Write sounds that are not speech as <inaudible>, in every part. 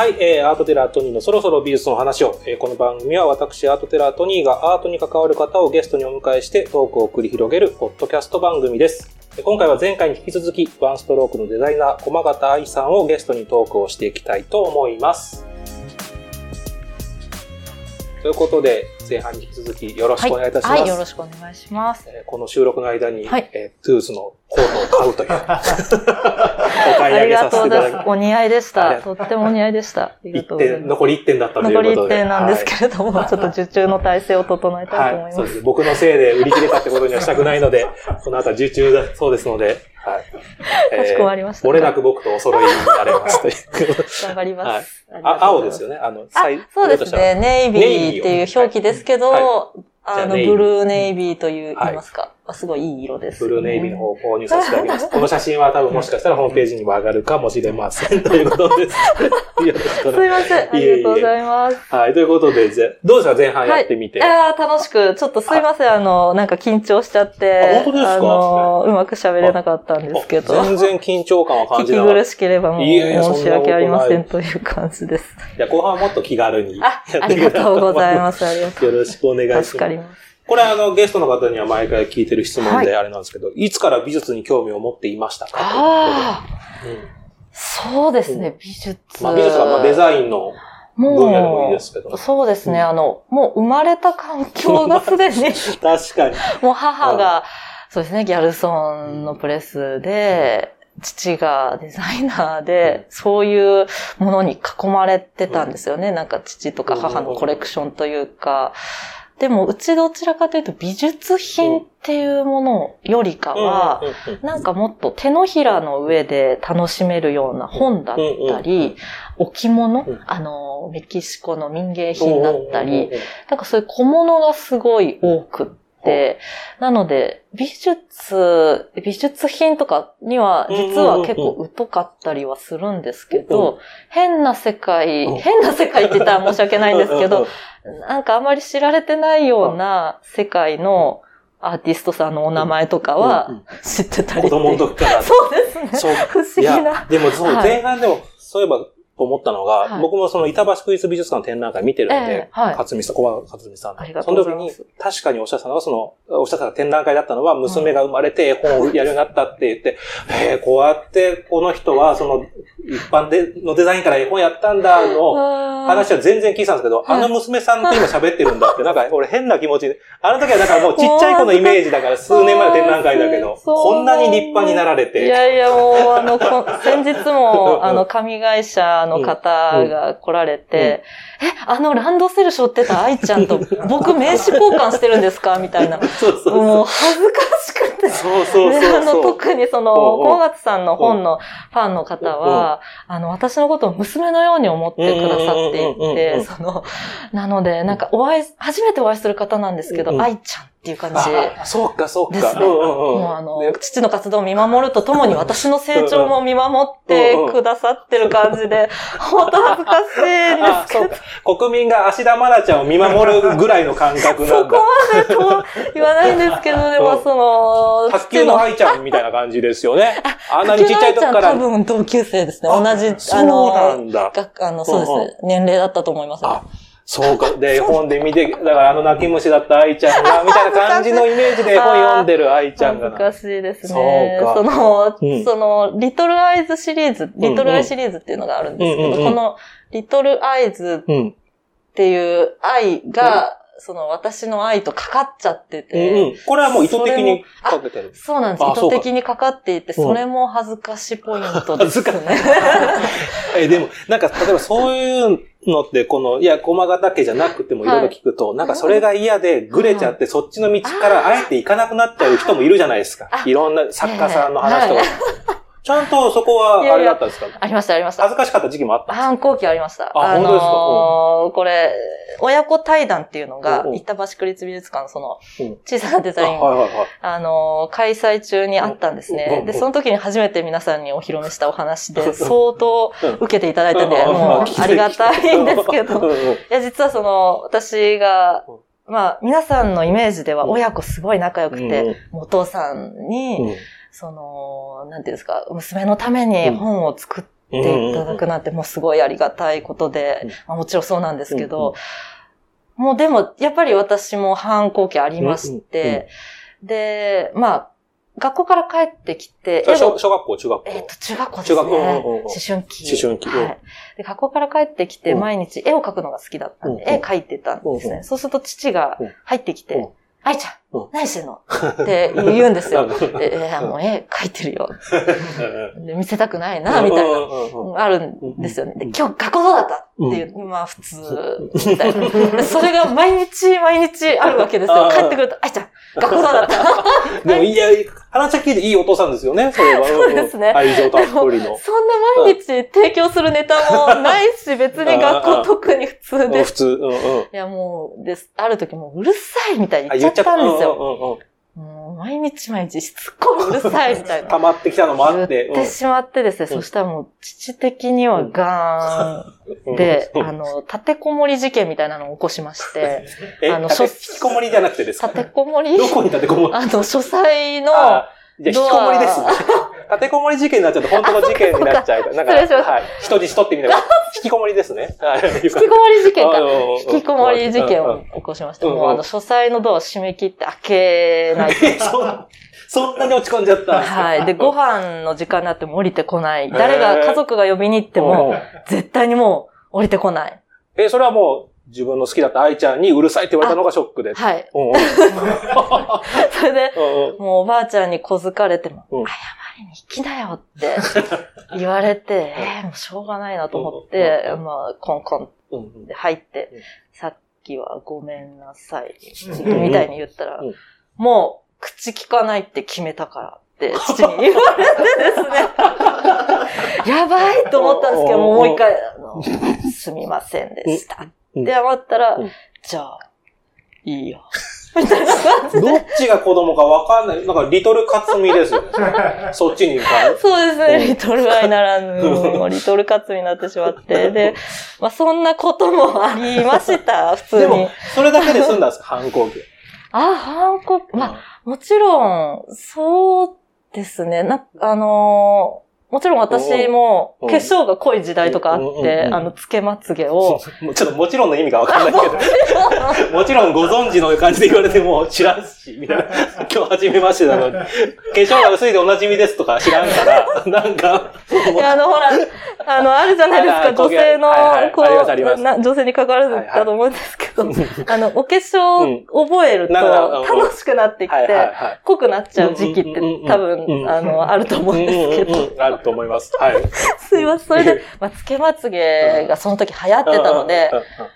はい、えー、アートテラートニーのそろそろ美術の話を、えーこの番組は私、アートテラートニーがアートに関わる方をゲストにお迎えしてトークを繰り広げるポッドキャスト番組です。今回は前回に引き続き、ワンストロークのデザイナー、駒形愛さんをゲストにトークをしていきたいと思います。ということで、前半に引き続きよろしくお願いいたします。はい、よろしくお願いします。えーこの収録の間に、はいえートゥースのコートを買うという、<laughs> お買い上げさがとうございせていただきます。お似合いでした。とってもお似合いでした。点。残り1点だったという残り1ことで。点なんですはいけれども、ちょっと受注の体制を整えたいと思はいい、ます。そうです。僕のせいで売り切れたってことにはしたくないので、この後は受注だそうですので、はい。<laughs> かしこまりました漏れなく僕とお揃いになれますという。<laughs> 頑張ります。あ青ですよ。よね。あの、そうですね。ネイビーっていう表記ですけど、はいあの、ブルーネイビーという、はい言いますか。あすごいいい色です、ブルーネイビーの方を購入させてあげます。<laughs> この写真は多分もしかしたらホームページにも上がるかもしれません。ということです。<laughs> す願いいません。あいえいえりがとうございます。はい。ということで、じゃあどうですか前半やってみて。いやー楽しく、ちょっとすいません、あの、なんか緊張しちゃって、あ本当ですか？あの、うまく喋れなかったんですけど、あ全然緊張感は感じなかった苦しければもういえいえ申し訳ありませんそという感じです。じゃあ後半はもっと気軽に。あ、ありがとうございます。ありがとよろしくお願いします。う。助かります。これあの、ゲストの方には毎回聞いてる質問はであれなんですけど、い、つから美術に興味を持っていましたか？ああ、うこそうですね、美術。まあ、美術はまあデザインの分野でもいいですけど。そうですね、うんあの、もう生まれた環境がすでに、確かに。もう母が、そうですね、ギャルソンのプレスで、父がデザイナーで、そういうものに囲まれてたんですよね。なんか父とか母のコレクションというか。でも、うちどちらかというと美術品っていうものよりかは、なんかもっと手のひらの上で楽しめるような本だったり、置物うん、あの、メキシコの民芸品だったり、なんかそういう小物がすごい多くって、なので、美術、美術品とかには実は結構疎かったりはするんですけうんど、変な世界うん、変な世界って言ったら申し訳ないんですけうんうんど、なんかあまり知られてないような世界のアーティストさんのお名前とかうんうはん。知ってたり子供のと時から。<laughs> そうですね。不思議な。でもそう、はい。前半でも、そういえば、と思ったのが、はい。僕もその板橋区立美術館展覧会見てるんで、ええはい。勝美さん、小川勝美さんその時に確かにおっしゃったのは、その、おっしゃった展覧会だったのは、娘が生まれて絵本をやるようになったって言って、へ <laughs> え、こうやって、この人は、その、一般でのデザインから絵本やったんだ、の、話は全然聞いてたんですけど、はい。あの娘さんと今喋ってるんだって、<laughs> なんか俺変な気持ちで、あの時はだからもうちっちゃい子のイメージだから数年前の展覧会だけど、こんなに立派になられいて、やいや、もう、あの、こ先日も、あの、紙会社の方が来られて、え、あの、ランドセル背負ってた愛ちゃんと、僕名刺交換してるんですかみたいな。<laughs> そうそう。もう、恥ずかしくて。そうそうそうであの。特にそうんの、うん小松さんの本のファンの方は、あの、私のことを娘のように思ってくださっていて、その、なので、なんかお会い、初めてお会いする方なんですけど、うん愛ちゃんっていう感じ。あ、そうか、そうか。ですねうんうんうん。もうあのね、父の活動を見守るとともに私の成長も見守ってくださってる感じで、<laughs> 本当恥ずかしいんあ、ですけどそうか。国民が芦田愛菜ちゃんを見守るぐらいの感覚なんだ。そこまでとは言わないんですけど、でもその、卓球の愛ちゃんみたいな感じですよね。あんなにちっちゃい時から。多分同級生ですね。同じ、そうなんだ。があの、そうですね。年齢だったと思います、あ、そうか。で、<laughs> 本で見て、だからあの泣き虫だった愛ちゃんが、<laughs> みたいな感じのイメージで本読んでる愛ちゃんがな。恥ずかしいですね。そうかその、うんその、リトルアイズシリーズ、リトルアイシリーズっていうのがあるんですけど、うんうんうんこの、リトルアイズうん。っていう愛が、その私の愛とかかっちゃってうんて、うん。これはもう意図的にかけてる。そうなんです。意図的にかかっていて、うんそれも恥ずかしポイントですね。<laughs> え、でも、なんか、例えばそういうのって、この、いや、駒形家じゃなくてもいろいろ聞くと、なんかそれが嫌で、ぐれちゃって、そっちの道からあえて行かなくなっちゃう人もいるじゃないですか。あいろんな作家さんの話とかえ。ちゃんとそこは、あれだったんですか？ありました、ありました。恥ずかしかった時期もあった反抗期ありました。あ本当ですか？のーこれ、親子対談っていうのが板橋区立美術館のそのうん、小さなデザイン、あはいはいはい。あのー開催中にあったんです。ね。で、その時に初めて皆さんにお披露目したお話で、相当うん受けていただいてて、うん。もうありがたいんですけど、いや、実はその、私がうん、まあ、皆さん。のイメージではうん。親子すごい仲良くて、うん。もうお父さん。に、うんその、なんていうんですか、娘のために本を作っていただくなんてもうすごいありがたいことで、まあ、もちろんそうなんですけど、もうでも、やっぱり私も反抗期ありまして、で、まあ、学校から帰ってきて、小小学校、中学校。えっと、中学校ですね。中学校うんうんうん。思春期。思春期うん。はい。で、学校から帰ってきて、うん。毎日絵を描くのが好きだったんで、うんうん。絵描いてたんですね。うんうん。そうすると父がうん。入ってきて、うん。愛ちゃうんん、何してんの？って言うんですよ。<laughs> えーもう絵描いてるよ。<laughs> で見せたくないな、みたいな。あるんですよね。で、うん今日学校どうだった？っていう、まあ普通、みたいな。それが毎日毎日あるわけですよ。帰ってくると、愛ちゃん、学校どうだった？<laughs> でも、いや、話聞いていいお父さんですよね、それは。そうですね愛情たっぷりの。そんな毎日提供するネタもないし、別に学校特に普通でうん普通。うんうん。いやもう、です。ある時もううるさいみたいにあ言っちゃったんですよ。うんうんうん。もう毎日毎日しつこいうるさいみたいな。溜まってきたのもあ言って。ってしまってですね、うん。そしたらもう父的にはガうんーンで、うん。あの、立てこもり事件みたいなのを起こしまして、<laughs> え、あの立て書引きこもりじゃなくてですか？立てこもりどこに立てこもりあの、書斎の、あじゃあ、引きこもりですね。<laughs> 立てこもり事件になっちゃうと本当の事件になっちゃうから。なんか、はい。人質取ってみたいな。<laughs> 引きこもりですね。はい引 <laughs> 引きこもり事件か。引引きこもり事件を起こしました。もうあの、書斎のドアを閉め切って開けない。そんそんなに落ち込んじゃったはい。で、ご飯の時間になっても降りてこない。誰が、家族が呼びに行っても、絶対にもう降りてこない。え、それはもう、自分の好きだった愛ちゃんにうるさいって言われたのがショックで。はい。うん。う <laughs> んそれで、うんうん。もうおばあちゃんに小づかれても、うん。謝りに行きなよって言われて、えー、もうしょうがないなと思って、うんうんまあ、コンコンうんって入って、うん。さっきはごめんなさい、みたいに言ったら、うん。もう口聞かないって決めたからって <laughs> 父に言われてですね、<laughs> やばいと思ったんですけど、もうもう一回、あのすみませんでした。うんって謝ったら、うんじゃあ、いいよ。<laughs> みたいな感じでどっちが子供かわかんない。なんか、リトルカツミですよね。<laughs> そっちに行かそうですね、うんリトルアイならぬ、もう <laughs> リトルカツになってしまって。で、まあそんなこともありました、普通にでも。、それだけで済んだんですか？反抗期。あ、反抗、まあ、もちろん、そうですね。な、あのーもちろん私もうん。化粧が濃い時代とかあって、うんあの、つけまつげを。ちょっともちろんの意味がわかんないけど、<laughs> もちろんご存知の感じで言われても知らんし、みたいな。<laughs> 今日初めましてなのに、化粧が薄いでおなじみですとか知らんから、<laughs> なんか、いや、あの、ほら、あの、あるじゃないですか、女性のこう、な女性に関わらずだと思うんですけど、あの、お化粧を覚えると楽しくなってきて、はい。濃くなっちゃう時期って多うん分、あの、あると思うんですけど、と思います。はい。すいません。それで、まあ、つけまつげがその時流行ってたので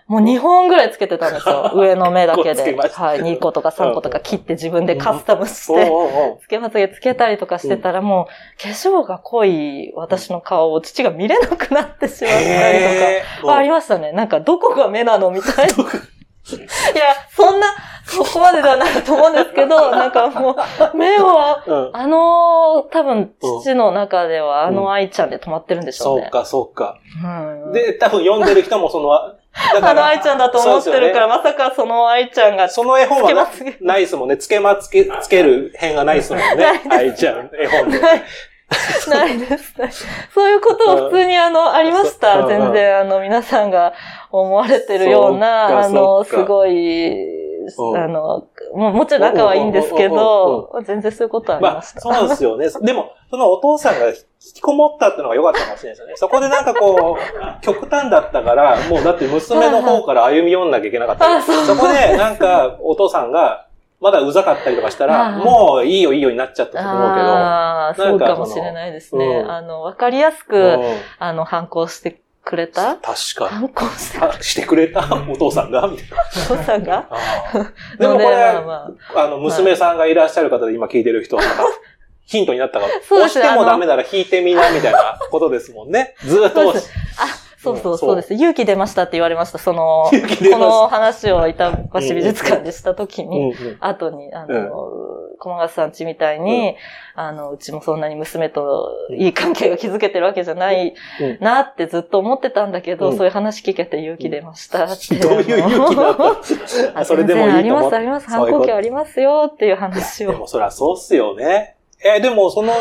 もう2本ぐらいつけてたんですよ。上の目だけで。はい。2個とか3個とか切って自分でカスタムして、つけまつげつけたりとかしてたらもう、化粧が濃い私の顔を父が見れなくなってしまったりとか。ありましたね。なんか、どこが目なのみたいな。いや、そんな、そこまでではないと思うんですけど、<laughs> なんかもう、目を、うんあの、多分、父の中ではあの愛ちゃんで止まってるんでしょうね。そうか、そうか。うんで、多分読んでる人もその、だ <laughs> あの愛ちゃんだと思ってるから、そうまさかその愛ちゃんが、その絵本はないですもんね。つけまつけ、つける辺がないですもんね。<laughs> 愛ちゃん、絵本で。ない、です。そういうことを普通にあの、ありました。うん全然あの、皆さんが思われてるような、うかの、すごい、うんあの、ももちろん仲はいいんですけど、全然そういうことはありまあ、ました。そうですよね。<laughs> でも、そのお父さんが引きこもったってのが良かったかもしれないですよね。そこでなんかこう、極端だったから、もうだって娘の方から歩み寄んなきゃいけなかった。あそこでなんかお父さんが、まだうざかったりとかしたら、あもういいよいいよになっちゃったと思うけど。ああ、そうかもしれないですね。うんあの、わかりやすく、うんあの、反抗してくれた？確かに。してくれあしてくれた？お父さんが？みたいな。たお父さんが？<laughs> でもこれ、まあまあ。あの、娘さんがいらっしゃる方で今聞いてる人は、ヒントになったから、<laughs> 押してもダメなら引いてみな、みたいなことですもんね。ずーっと押し。そうです。あ、そうそう、そう。です。勇気出ましたって言われました。その、この話を板橋美術館でした時うんに、うん。後に、あの、駒ヶさんちみたいに、あの、うちもそんなに娘といい関係が築けてるわけじゃないうんなってずっと思ってたんだけど、うんそういう話聞けて勇気出ましたって。どういう勇気だっ <laughs> それでもいいとあります、うあります。反抗期ありますよっていう話を。でもそりゃそうっすよね。えーでもその、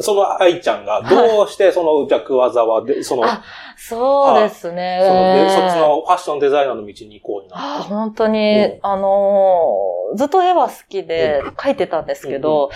その愛ちゃんがどうしてその、じゃあ桑沢で、その、あそうですね。そのでそっちのファッションデザイナーの道に行こうになあった。本当に、うん。あのーずっと絵は好きで描いてたんですけど、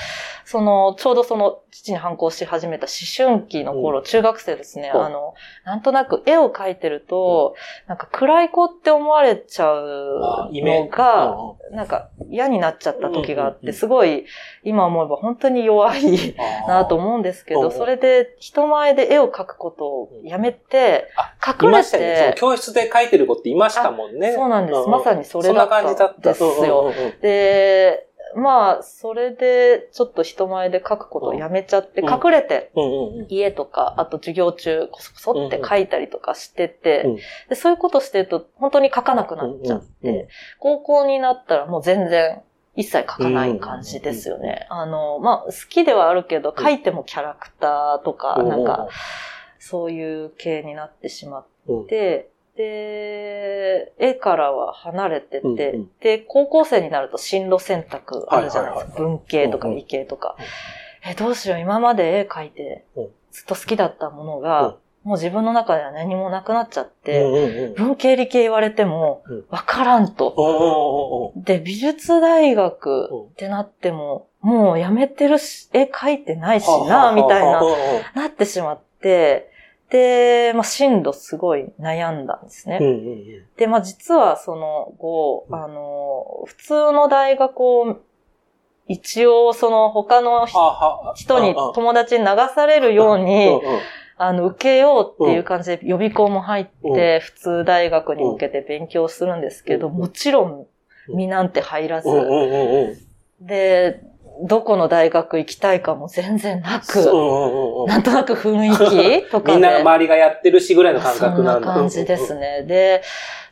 その、ちょうどその、父に反抗し始めた思春期の頃、中学生ですね、う。んあの、なんとなく絵を描いてると、なんか暗い子って思われちゃうのが、なんか嫌になっちゃった時があって、すごい、今思えば本当に弱いなと思うんですけど、うん。それで人前で絵を描くことをやめて、あ隠れいましたよね。教室で書いてる子っていましたもんね。そうなんです。んまさにそれだった感じだった。ですよ。うんうんうんで、まあ、それで、ちょっと人前で書くことをやめちゃって、うん隠れて、うんうんうん家とか、あと授業中、こそこそって書いたりとかしてて、うんで、そういうことしてると、本当に書かなくなっちゃって、うんうんうん高校になったらもう全然、一切書かない感じですよね。あの、まあ、好きではあるけど、書いてもキャラクターとか、なんか、そういう系になってしまっうん、て、で、絵からは離れてて、うんうん。で、高校生になると進路選択あるじゃないですか。文系とかうんうん。理系とか。え、どうしよう、今まで絵描いてうん、ずっと好きだったものが、うん。もう自分の中では何もなくなっちゃっうんて、うんうん。文系理系言われてもうん、わからんと。おーおーおーおーで、美術大学ってなっても、もうやめてるし、絵描いてないしな、みたいなうん、うんなってしまって、で、まあ、進路すごい悩んだんですね。うんうんうん。で、まあ、実はその後、うん。あの、普通の大学を、一応その他の人に、友達に流されるように、あの、受けようっていう感じで予備校も入って、普通大学に向けて勉強するんですけど、うん。もちろん、身なんて入らず、で、どこの大学行きたいかも全然なく、なんとなく雰囲気とかで。<laughs> みんな周りがやってるしぐらいの感覚なんだ。そんな感じですね。で、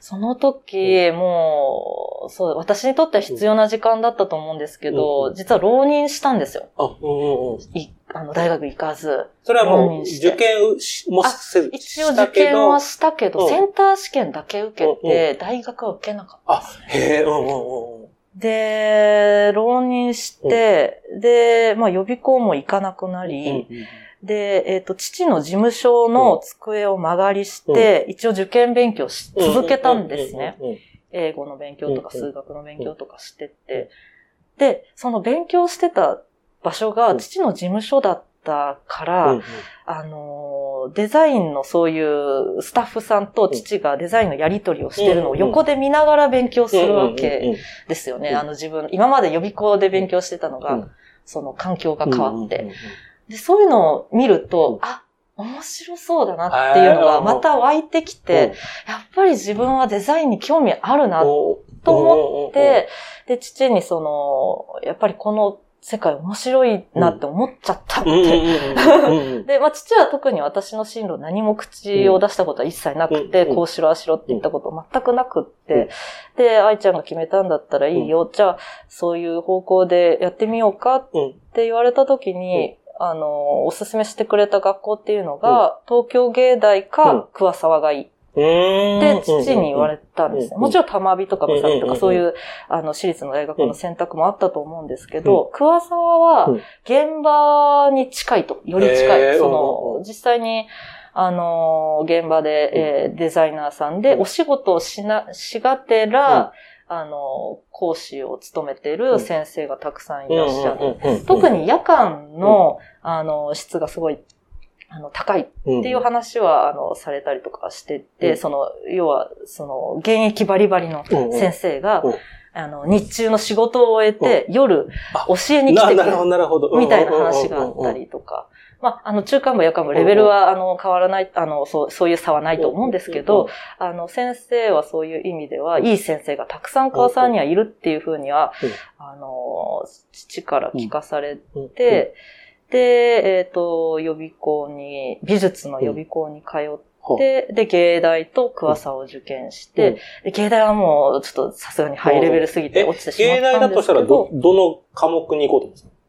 その時、もう、そう、私にとっては必要な時間だったと思うんですけど、うん実は浪人したんですよ。あ、うんうんうん。いあの、大学行かず。それはもう受験しもせず一応受験はしたけど、うんセンター試験だけ受けうんて、大学は受けなかったあ、へえ、うんうんうんうん。で、浪人して、で、まあ予備校も行かなくなり、で、えっ、と、父の事務所の机を間借りして、一応受験勉強し続けたんですね。英語の勉強とか数学の勉強とかしてって。で、その勉強してた場所がうん。父の事務所だったから、うん。あのー、デザインのそういうスタッフさんと父がデザインのやり取りをしてるのを横で見ながら勉強するわけですよね。うん。あの自分、今まで予備校で勉強してたのがうん、その環境が変わって。で、そういうのを見るうん。と、あ、面白そうだなっていうのがまた湧いてきて、やっぱり自分はデザインに興味あるなとと思って、で、父にその、やっぱりこの世界面白いなって思っちゃったって。で、まあ父は特に私の進路何も口を出したことは一切なくて、こうしろあしろって言ったこと全くなくって、で、愛ちゃん。が決めたん。だったらいいよ、じゃあそういう方向でやってみようかって言われた時に、あの、おすすめしてくれた学校っていうのが、東京芸大か桑沢がいいって父に言われたんですね。うんもちろん玉美とか武蔵とうんかそういう、あの、私立の大学の選択もあったと思うんですけど、桑沢はうん。現場に近いと、より近い。その、うん実際に、あの、現場で、えーデザイナーさんでうん。お仕事をしな、しがてら、あの、講師を務めている先生がたくさんいらっしゃる。特に夜間の、あの、質がすごい、あの、高いっっていう話は、あの、されたりとかしてて、うん。その、要は、その、現役バリバリの先生が、うん。あの、日中の仕事を終えて、夜、あ教えに来てくなるほど、る、なるほど。みたいな話があったりとか、まあ、あの、中間部、夜間部、レベルは、あの、変わらない、あの、そう、そういう差はないと思うんですけど、あの、先生はそういう意味では、いい先生がたくさん川さんにはいるっていうふうにはうん、あの、父から聞かされうん、て、で、えっ、と、予備校に、美術の予備校に通って、で、芸大と桑沢を受験して、で、芸大はもう、ちょっとさすがにハイレベルすぎてえ落ちてしま芸大ったんでだとしたら、すけどど、、どの科目に行こうと思うんですか？あ、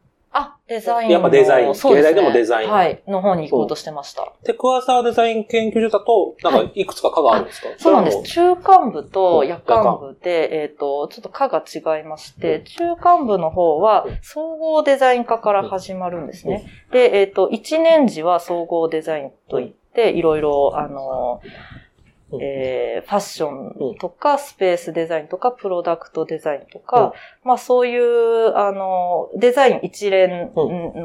デザインの。やっぱデザインそうですね。芸大でもデザインはい。の方に行こうとしてました。で、桑沢デザイン研究所だと、なんかいくつか科があるんですか、そうなんです。れ中間部とうん夜間部で、えっ、と、ちょっと科が違いまして、中間部の方はうん総合デザイン科から始まるんですね。で、えっ、と、1年時は総合デザインといって、いろいろ、あの、うんえーファッションとか、スペースデザインとか、プロダクトデザインとか、うん。まあそういう、あの、デザイン一連、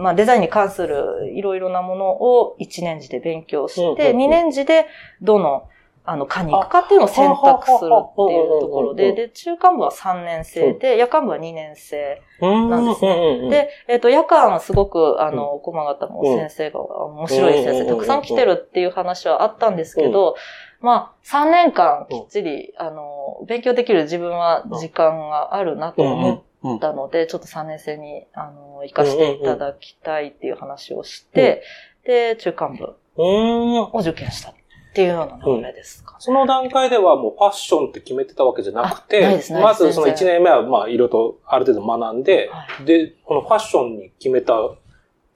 まあデザインに関するいろいろなものを1年時で勉強して、うんうんうん2年時でどの、あの、科に行くかっていうのを選択するっていうところで、で、中間部は3年生で、夜間部は2年生。うんなんですねで、えっ、と、夜間はすごく、あの、駒形も先生が面白い先生、うんたくさん来てるっていう話はあったんですけど、まあ、3年間きっちり、あの、勉強できる自分は時間があるなと思っうんうんたので、ちょっと3年生に、あの、行かしていただきたいっていう話をして、で、中間部うん。を受験したっていうような流れですか。その段階ではもうファッションって決めてたわけじゃなくて、まずその全然1年目はまあいろいろとある程度学んで、はで、このファッションに決めた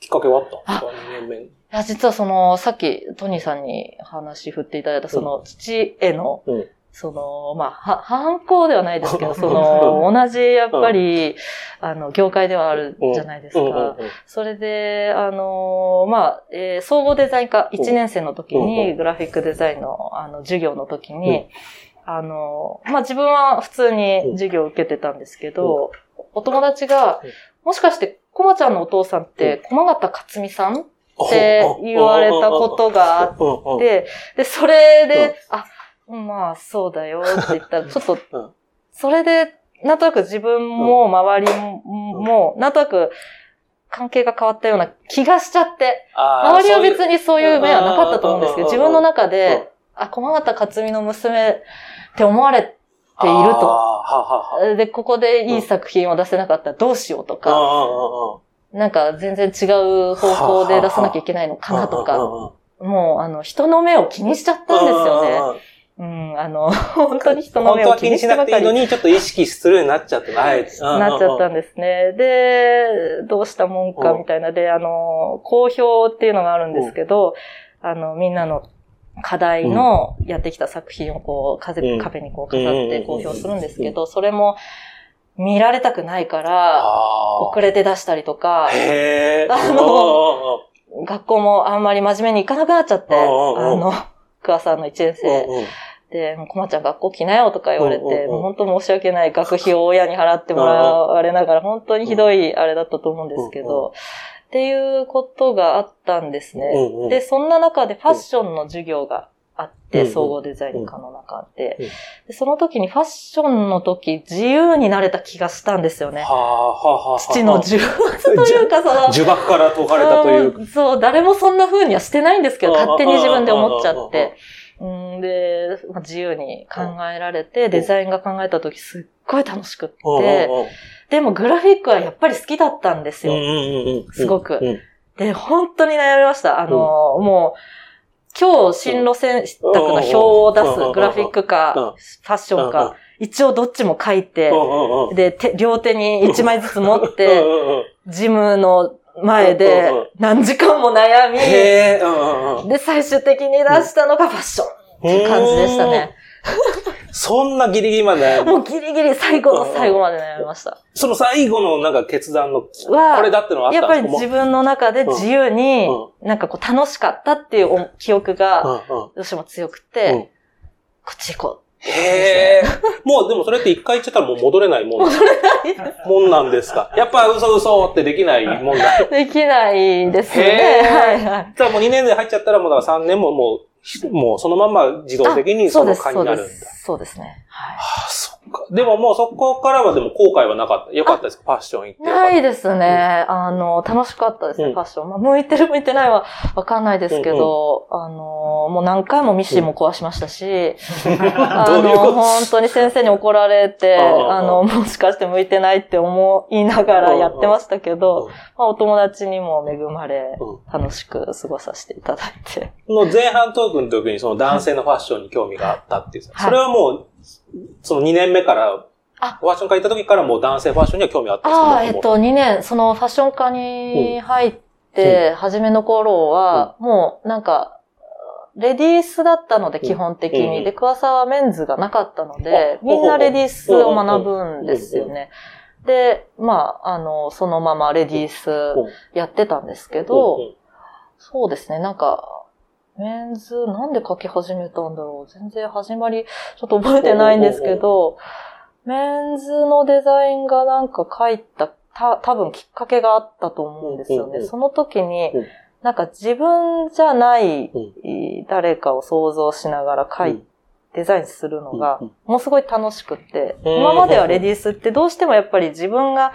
きっかけはあったんですか ?2 年目。に。いや、実はその、さっきトニーさんに話振っていただいた、その、父への、うん。その、まあ、は、反抗ではないですけど、<laughs> その、同じ、やっぱり、あの、業界ではあるじゃないですか。それで、あの、まあ、えー総合デザイン科1年生の時に、グラフィックデザインの、あの、授業の時に、あの、まあ、自分は普通に授業を受けてたんですけど、お友達がうん、もしかして、コマちゃんのお父さんって、駒形克美さんって言われたことがあって、で、それで、あ、まあ、そうだよって言ったら、ちょっとうん、それで、なんとなく自分も周りも、なんとなく関係が変わったような気がしちゃって、周りは別にそういう目はなかったと思うんですけど、うん自分の中で、あ、駒形克美の娘って思われていると。で、ここでいい作品を出せなかったらどうしようとか、は。なんか全然違う方向で出さなきゃいけないのかなとか、もうあの、人の目を気にしちゃったんですよね。ね。うん、あの、<laughs> 本当に人の目を気本当は気ににしてばかりしなくていいのに、ちょっと意識するようになっちゃって、あえて。なっちゃったんですね。で、どうしたもんかみたいな。で、あの、公表っていうのがあるんですけど、あの、みんなの課題のやってきた作品をこう、壁うん壁にこう飾って公表するんですけど、それも見られたくないから、あ遅れて出したりとかあ。、へえ。あの学校もあんまり真面目に行かなくなっちゃって、あの、桑さんの1年生。で、もうこまちゃん学校来なよとか言われて、もう本当申し訳ない学費を親に払ってもらわれながら、本当にひどいあれだったと思うんですけど、っていうことがあったんですね。で、そんな中でファッションの授業があって、総合デザイン科の中でうんで、その時にファッションの時、自由になれた気がしたんですよね。はあ、はあ、はあ。父の重圧というか、<laughs> その、呪縛から解かれたという。<laughs> うんそう、誰もそんな風にはしてないんですけど、うん勝手に自分で思っちゃって。うんで、まあ自由に考えられて、デザインが考えた時すっごい楽しくって、でもグラフィックはやっぱり好きだったんですよ。すごくうんで、本当に悩みました。あの、もう、今日進路選択の表を出すうん。グラフィックうん。か、ファッションか、一応どっちも書いて、で、両手に一枚ずつ持って、ジムの前で何時間も悩み。で、最終的に出したのがファッションっていう感じでしたね。そんなギリギリまで悩むもうギリギリ最後の最後まで悩みました。その最後のなんか決断の、はこれだってのはあったやっぱり自分の中で自由にう、なんかこう楽しかったっていうお記憶が、どうしても強くうんて、こっち行こへえ。もうでもそれって一回言っちゃったらもう戻れないもん。戻れないもんなんですか？やっぱ嘘嘘ってできないもんだ。う。<laughs> できないですね。ーはいはい。じゃあもう2年で入っちゃったらもうだから3年ももう、もうそのまんま自動的にその科になるんだ。そうです。ね。はい。あ、そっか。でももうそこからはでも後悔はなかった。よかったですか？ファッション行って。ないですね。あの、楽しかったですね、うんファッション。まあ、向いてる向いてないはわかんないですけど、あの、もう何回もミシンも壊しましたし、<laughs> あの、本当に先生に怒られて、あの、もしかして向いてないって思いながらやってましたけど、まあ、お友達にも恵まれ、うん楽しく過ごさせていただいて。その前半トークの時にその男性のファッションに興味があったっていう。はいそれはもう、その2年目からあ。ファッション科行った時からもう男性ファッションには興味あったんですかああ、えっと、2年、そのファッション科に入って、初めの頃は、もうなんか、レディースだったので、基本的に。で、桑沢はメンズがなかったので、みんなレディースを学ぶんですよね。で、まあ、あの、そのままレディースやってたんですけど、そうですね、なんか、メンズ、なんで書き始めたんだろう。全然始まり、ちょっと覚えてないんですけど、メンズのデザインがなんか書いた、た、多分きっかけがあったと思うんですよね。その時に、なんか自分じゃない誰かを想像しながら書いデザインするのが、ものすごい楽しくって、今まではレディースってどうしてもやっぱり自分が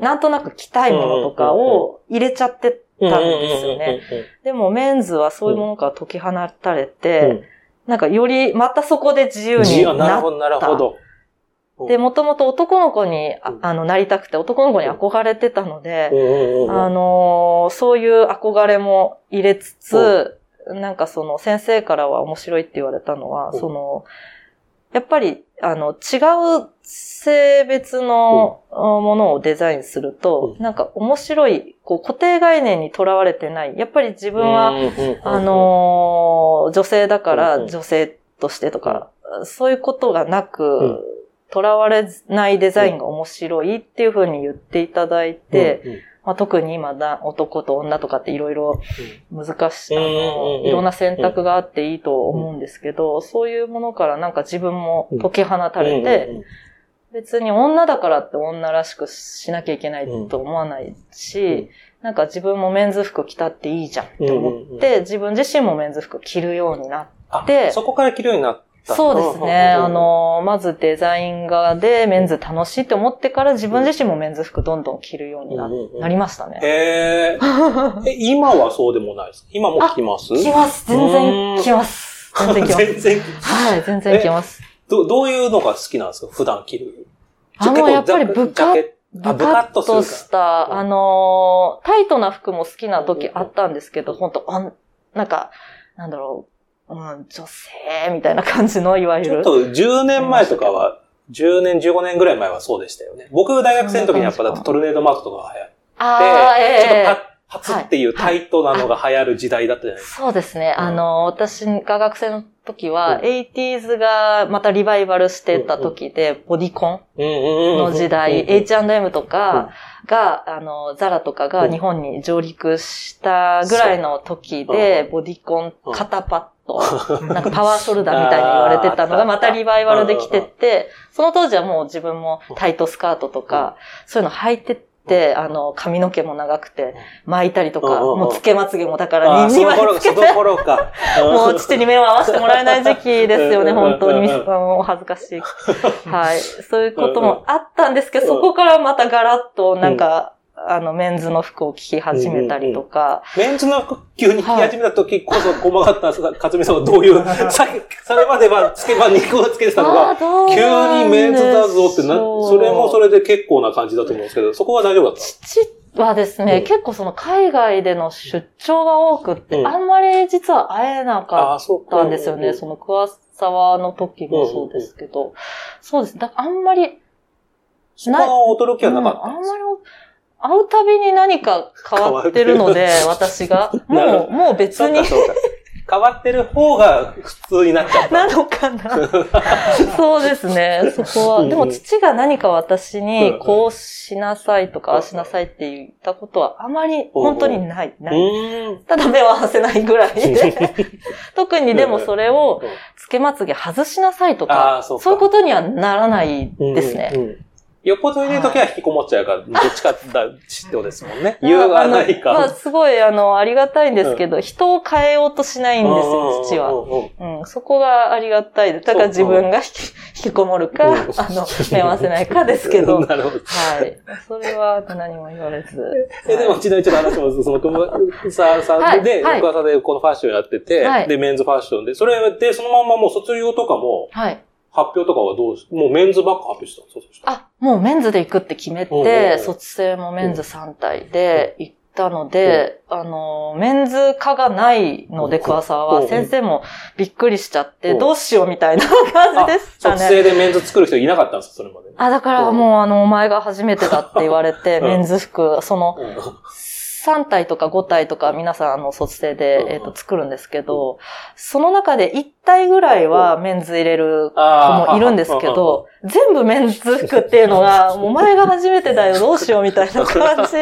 なんとなく着たいものとかを入れちゃってたんですよね。でもメンズはそういうものから解き放たれて、なんかよりまたそこで自由になった。なるほど、なるほど。で、もともと男の子に、あの、なりたくて、男の子に憧れてたので、あのそういう憧れも入れつつ、なんかその先生からは面白いって言われたのは、その、やっぱり、あの、違う性別のものをデザインすると、なんか面白い、こう固定概念にとらわれてない。やっぱり自分は、あの、女性だから女性としてとか、そういうことがなく、とらわれないデザインが面白いっていうふうに言っていただいて、まあ、特に今だ、男と女とかっていろいろ難しい、あの、いろんな選択があっていいと思うんですけど、そういうものからなんか自分も解き放たれて、別に女だからって女らしくしなきゃいけないと思わないし、なんか自分もメンズ服着たっていいじゃんって思って、自分自身もメンズ服着るようになって、そこから着るようになっそうですね。あの、まずデザイン画でメンズ楽しいって思ってから自分自身もメンズ服どんどん着るようにな,、なりましたね。へ <laughs> え。今はそうでもないです今も着ます？着ます。全然着ます。全然着ます。全然はい、全然着ます。ど、どういうのが好きなんですか？普段着る。あ、もうやっぱりブカッブカッとした、あのタイトな服も好きな時あったんですけど、本当あなんか、なんだろう、うん、女性みたいな感じの、いわゆる。ちょっと10年前とかは、10年、15年ぐらい前はそうでしたよね。僕大学生の時にやっぱだとトルネードマークとかが流行って、あえー、ちょっと初っていうタイトなのが流行る時代だったじゃないですか。そうですね。あの、私が学生の時は、80s がまたリバイバルしてた時で、ボディコンの時代、H&M とかが、あの、ザラとかが日本に上陸したぐらいの時で、ボディコン肩パッと、なんかパワーショルダーみたいに言われてたのが <laughs> またリバイバルできてって、その当時はもう自分もタイトスカートとか、そういうの履いてて、あの、髪の毛も長くて、巻いたりとか、もうつけまつげもだから2枚つけて、<laughs> もう父に目を合わせてもらえない時期ですよね、<laughs> 本当に。お恥ずかしい。はい。そういうこともあったんですけど、そこからまたガラッとなんか、あの、メンズの服を着き始めたりとか。メンズの服急に着始めた時こそ細かったかつみさんはどういう、さそれまではつけば肉をつけてたのが、急にメンズだぞってな、それもそれで結構な感じだと思うんですけど、そこは大丈夫だった父はですね、うん、結構その海外での出張が多くって、うん、あんまり実は会えなかったんですよね。その桑沢の時もそうですけど。そうです。だあんまり、そこは驚きはなかった、あんまり会うたびに何か変わってるので、私が。<laughs> もう、もう別に。変わってる方が普通になっちゃった。なのかな。<laughs> そうですね、そこは。でも父が何か私に、こうしなさいとか、ああしなさいって言ったことはあまり本当にない。ない。ただ目を合わせないぐらいで。<laughs> 特にでもそれを、つけまつげ外しなさいとか、そういうことにはならないですね。よっぽどいない時は引きこもっちゃうから、どっちかだしってですもんね。言うがないか。まあ、すごい、あの、ありがたいんですけど、人を変えようとしないんですよ、父は。うん、そこがありがたいです。だから自分が引きこもるか、あの、目合わせないかですけど。<laughs> なるほど。はい。それは何も言われず。え、でも、ちなみにちょっと話します。その、友沢さんで、桑田でこのファッションやってて、で、メンズファッションで、それで、そのままもう卒業とかも、はい。発表とかはどうもうメンズばっか発表したんですかあ、もうメンズで行くって決めて、卒生もメンズ3体で行ったので、あの、メンズ化がないので、桑沢は、先生もびっくりしちゃって、どうしようみたいな感じでした卒ね。生でメンズ作る人いなかったんですかそれまで。あ、だからもう、あの、お前が初めてだって言われて、うん。メンズ服、その、うん3体とか5体とか皆さんあの卒生で、うんえっ、と作るんですけど、その中で1体ぐらいはメンズ入れる子もいるんですけど、全部メンズ服っていうのが、<laughs> お前が初めてだよ、どうしようみたいな感じ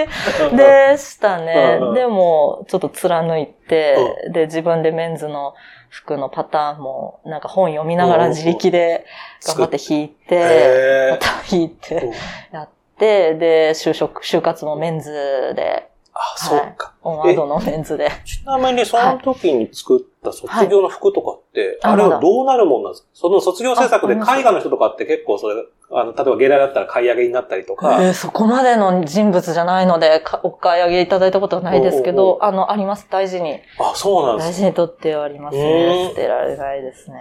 でしたね。でも、ちょっと貫いて、で、自分でメンズの服のパターンも、なんか本読みながら自力で頑張って引いて、へまた引いてうん。やって、で、就職、就活もメンズで、あ、そっか。オンワードのメンズで。ちなみにその時に作った卒業の服とかって、はいあれはどうなるもんなんですか？その卒業制作で絵画の人とかって結構それ、あの、例えば芸大だったら買い上げになったりとか、えーそこまでの人物じゃないので、かお買い上げいただいたことはないですけおうおうど、あの、あります。大事に。あ、そうなんです大事にとってはありますうね。ん捨てられないですね。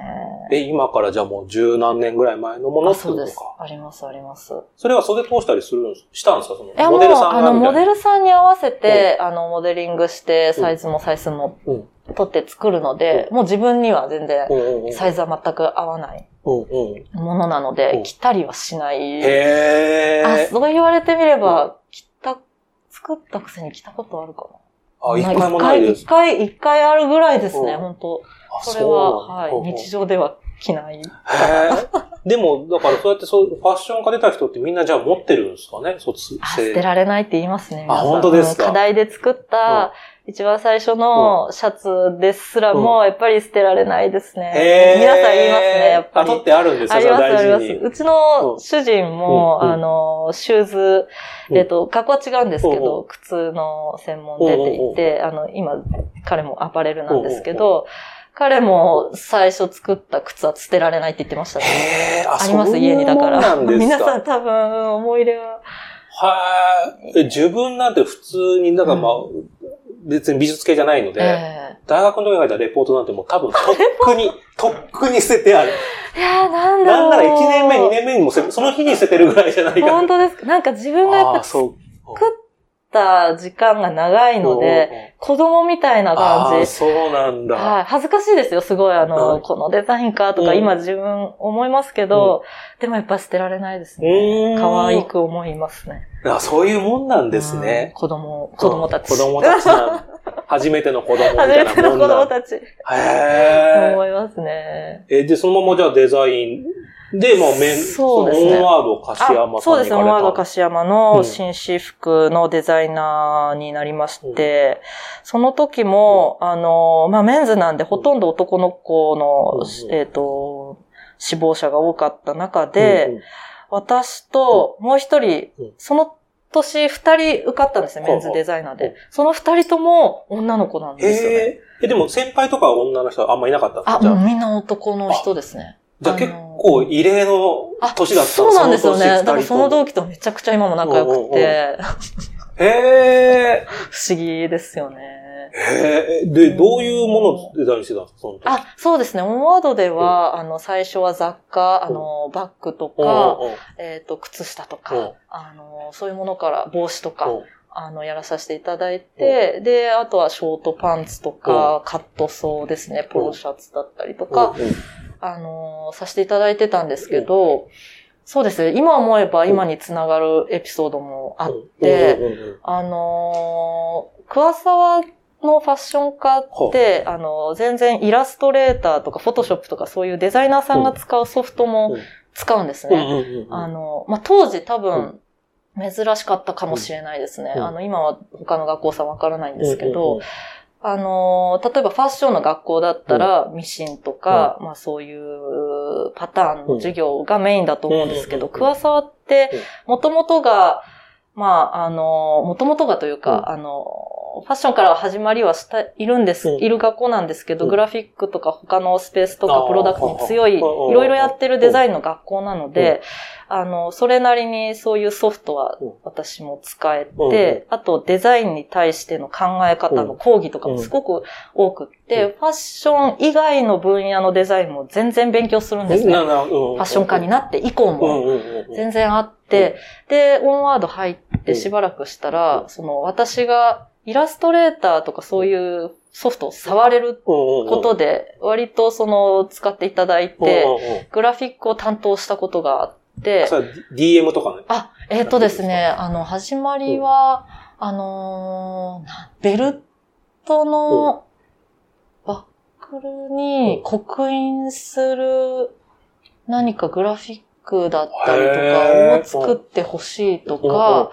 え、今からじゃあもう十何年ぐらい前のものあ、ってこそうですとか。。あります、あります。それは袖通したりするんですしたんですか？そのモデルさんあの、モデル、ルさんに合わせて、あの、モデリングして、サイズもサイズもうん取って作るので、もう自分には全んうんうんサイズは全く合わない。ものなのうんで、着たりはしない。へあ、ー。そう言われてみれば、着た、作ったくせに着たことあるかな。あ、一回もないです。一。回、一回、あるぐらいですね、うん。本当。あそれは、はい、日常では着ない。でも、だからそうやってそう、ファッション家出た人ってみんなじゃあ持ってるんですかね？卒あ、生捨てられないって言いますね。あ本当ですか？うん課題で作った、一番最初のシャツですらも、やっぱり捨てられないですね。へー皆さん言いますね、やっぱあ、り。取ってあるんですよ、あります、あり大ます。うちの主人も、あの、シューズ、うんえっと、格好は違うんですけど、靴の専門出ていて、あの、今、彼もアパレルなんですけど、彼も最初作った靴は捨てられないって言ってましたね。ああります、家にだから。<laughs> 皆さん多分、思い入れは。はい。え自分なんて普通に、なんかまあ、別に美術系じゃないので、え大学の時に書いたレポートなんてもう多分とっくに、とっくに捨ててある。えいやー、なんだろう。なんなら1年目、2年目にもその日に捨ててるぐらいじゃないか本当ですか？なんか自分がやっぱあーそう。作った時間が長いので、子供みたいなあ感じ。ーそうなんだ。はい。恥ずかしいですよ、すごい。あの、はいこのデザインかとか、うん今自分思いますけど、でもやっぱ捨てられないですね。ん可愛く思いますね。あそういうもんなんですうんね。子供、子供たち。子供たちなん <laughs> 初めての子供みた初いなめての子供たち。へ思いますね。え。え、で、そのままじゃあデザインで、まあ、メン、そうですね。オンワード柏山そうです。ね。オンワード柏山うん。の新私服のデザイナーになりまして、その時も、あの、まあ、メンズなんでほとんど男の子の、うんえっ、と、死亡者が多かった中で、うんうん。私ともう一人うん、その年二人受かったんですね、メンズデザイナーうんで。その二人とも女の子なんですよね。へえ。え、でも先輩とかは女の人はあんまいなかったんですあ、かあもうみんな男の人ですね。じゃあ結構異例のあ、年だったそうなんですよね。その年だからその同期とめちゃくちゃ今も仲良くて、へえ。<laughs> 不思議ですよね。へえ。で、どういうものをデザインしてたんですかその時？あ、そうですね。オンワードでは、あの、最初は雑貨、あの、バッグとうんか、えっと、靴下とうんか、あの、そういうものから帽子とかうん、あの、やらさせていただいて、で、あとはショートパンツとか、カットソーですね、ポロシャツだったりとか、あの、させていただいてたんですけど、そうです。ね。今思えば今につながるエピソードもあって、あのー、桑沢のファッション家って、あの、全然イラストレーターとかフォトショップとかそういうデザイナーさんが使うソフトもうん。使うんですうんね。あの、まあ、当時多分、珍しかったかもしれないですね。うん。あの、今は他の学校さんわからないんですけど、あの、例えばファッションの学校だったら、ミシンとか、まあそういうパターンの授業がメインだと思うんですけど、うん桑沢ってうん、もともとが、まあ、あの、もともとがというか、うん。あの、ファッションからは始まりはした、いるんです、うん。いる学校なんですけど、うん。グラフィックとか他のスペースとかプロダクトに強い、いうんろいろやってるデザインの学校なので、あの、それなりにそういうソフトはうん私も使えうん。て、あとデザインに対しての考え方の講義とかもすごく多くって、うん。ファッション以外の分野のデザインも全然勉強するんですね。ファッション家になって以降うんも全然あって、で、オンワード入ってしばらくしたら、その私がイラストレーターとかそういうソフトを触れるこことで、割とその使っていただいて、グラフィックを担当したことがあって、それは DM とかね。あ、えっ、とですね、あの、始まりは、あのーなベルトのバックルに刻印する何かグラフィックだったりとかを作ってほしいとうんか、、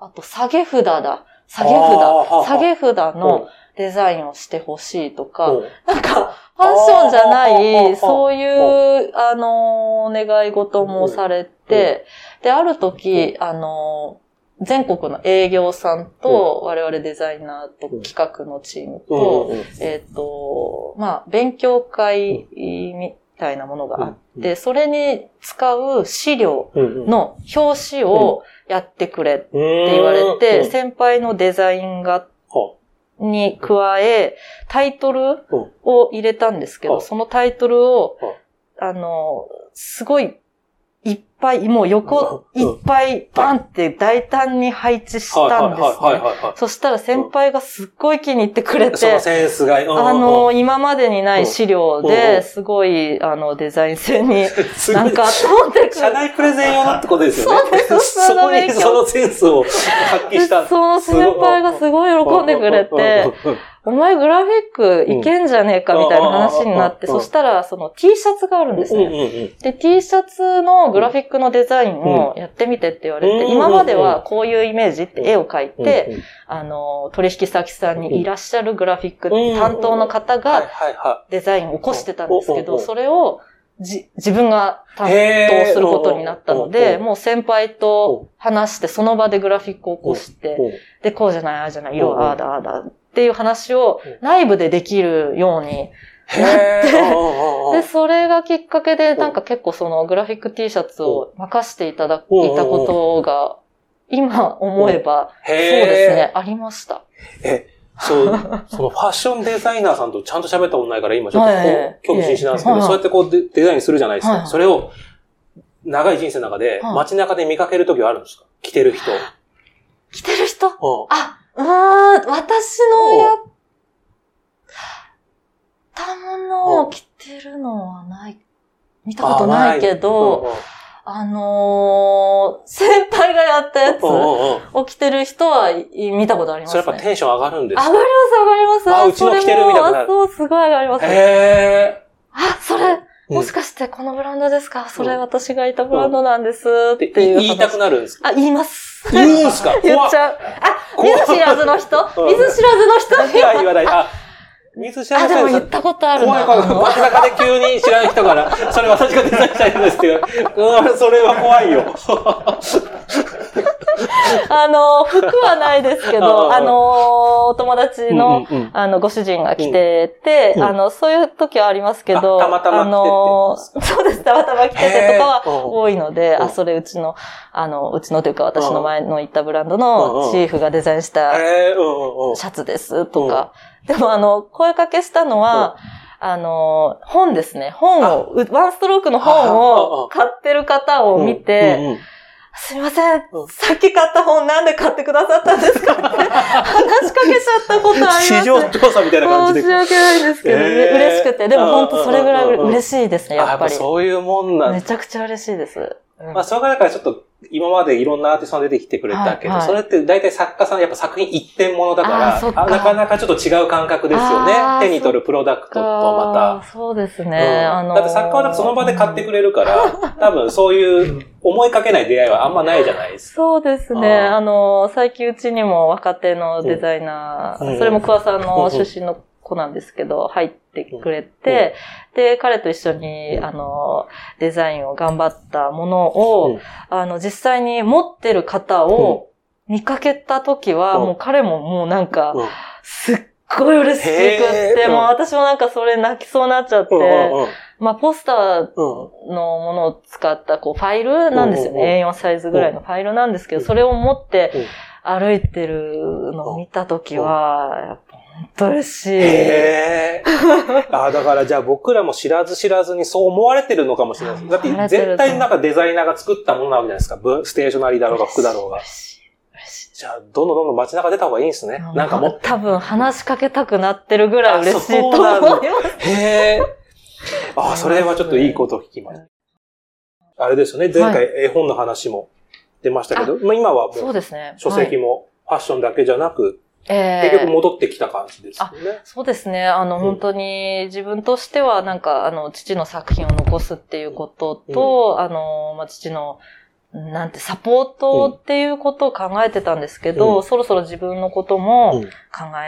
あと下げ札だ。下げ札。下げ札のデザインをしてほしいとか、うん。なんか、ファッションじゃない、そういう、あのー、願い事もされて、で、ある時、あのー、全国の営業さんと、我々デザイナーと企画のチームうん。と、えっと、まあ、勉強会みたいなものがあっうん。て、それに使う資料の表紙をやってくれって言われて、先輩のデザイン画に加え、タイトルを入れたんですけど、はいそのタイトルをはい、あの、すごい、いっぱい、もう横うん。いっぱいバンって大胆に配置したんですね。そしたら先輩がすっごい気に入ってくれてその、センスが、あの、今までにない資料で、すごい、あの、デザイン性に、ない。んか、通ってく社る。内プレゼン用のってことですよね。そうですそこにそのセンスを発揮した。その先輩がすごい喜んでくれて、お前グラフィックいけんじゃねえかみたいな話になって、うん。そしたらその T シャツがあるんですね。うんで、T シャツのグラフィックのデザインをやってみてって言われて、うん。今まではこういうイメージって絵を描いうんて、あの、取引先さんにいらっしゃるグラフィックうん担当の方はいがデザインを起こしてたんですけど、それをじ自分が担当することになったのうんで、うん。もう先輩と話して、その場でグラフィックを起こしてで、こうじゃない、ああじゃない、色ああだ、ああだっていう話をうん。内部でできるように。へー。うんうんうんで、それがきっかけで、なんか結構そのグラフィック T シャツを任していただいたことが、今思えば、そうですね、ありました。え、そう、<laughs> そのファッションデザイナーさんとちゃんと喋ったことないから、今ちょっと興味津々なんですけど、そうやってこうデデザインするじゃないですか。それを、長い人生の中で、はい。街中で見かけるときはあるんですか？着てる人。着てる人？うん。あ、うーん、私のやったものを着てるのはない。見たことないけど、あのー、先輩がやったやつうんうんうんうんを着てる人はい見たことありますね。それやっぱテンション上がるんですか？上がります、上がります。あうちの着てるみたいになるそう、すごい上がります。へあ、それ、うんもしかしてこのブランドですか？それうん私がいたブランドなんです。ーっていう話。言いたくなるんですか？あ、言います。言うんすか？<laughs> 言っちゃう。あ、見ず知らずの人？うん。見ず知らずの人？いや、言わない。あ、水知らあ、ないでも言ったことあるな。怖い怖い。街中で急に知らない人から、それ私がデザインしたいんですっていう。うん、それは怖いよ。<laughs> あの、服はないですけあど、ああの、お友達の、うんうんうんあの、ご主人が来てて、うんあの、そういう時はありますけど、あたまたまあの、そうです、たまたま来ててとかは多いので、うんあ、それうちの、あの、うちのというか私の前の行ったブランドのんチーフがデザインした。シャツですとか。でもあの、声かけしたのは、あの、本ですね。本を、うワンストロークの本を買ってる方を見て、うんうんうんすみません、うんさっき買った本なんで買ってくださったんですか？って <laughs> 話しかけちゃったことあります。市場調査みたいな感じで。申し訳ないんですけど、嬉しくて。でも本当それぐらい嬉しいですね、あやっぱやっぱり。そういうもんなんめちゃくちゃ嬉しいです。うん。まあ、それがだからちょっと、今までいろんなアーティストが出てきてくれたけど、はいはい。それって大体作家さん、やっぱ作品一点物だから、か。あなかなかちょっと違う感覚ですよね。手に取るプロダクトとまた。そうですうん。ね。あのー。だって作家はその場で買ってくれるから、<laughs> 多分そういう思いかけない出会いはあんまないじゃないですか。そうですね。あー。あの、最近うちにも若手のデザイナー、うん。それも桑さんのうん出身の子なんですけど、入ってくれて、で、彼と一緒に、うんあの、デザインを頑張ったものを、うん。あの、実際に持ってる方を見かけた時は、うん。もう彼ももうなんか、うん。すっごい嬉しくって、もう私もなんかそれ泣きそうになっちゃって、まあ、ポスターうん。のものを使ったこうファイルなんですよね。A4 サイズぐらいのファイルなんですけど、それを持ってうん。歩いてるのを見たときは、やっ嬉しい。へえ。あだからじゃあ僕らも知らず知らずにそう思われてるのかもしれないです。だって絶対なんかデザイナーが作ったものなわけじゃないですか。ブステーショナリーだろうが服だろうが嬉。しい。嬉しい。じゃあ、どんどんどんどん街中出た方がいいんですね。なんかもう。多分話しかけたくなってるぐらい嬉しいと思います。へえ。あ、それはちょっといいことを聞きました。あれですよね、前回絵本の話も出ましたけど、まあ今はもうそうですね。書籍もファッションだけじゃなく、ええ結局戻ってきた感じですよね。そうですね。あの、うん。本当に自分としては、なんか、あの、父の作品を残すっていうことと、あの、まあ、父の、なんて、サポートっていうことを考えてたんですけど、うん。そろそろ自分のこともうん。考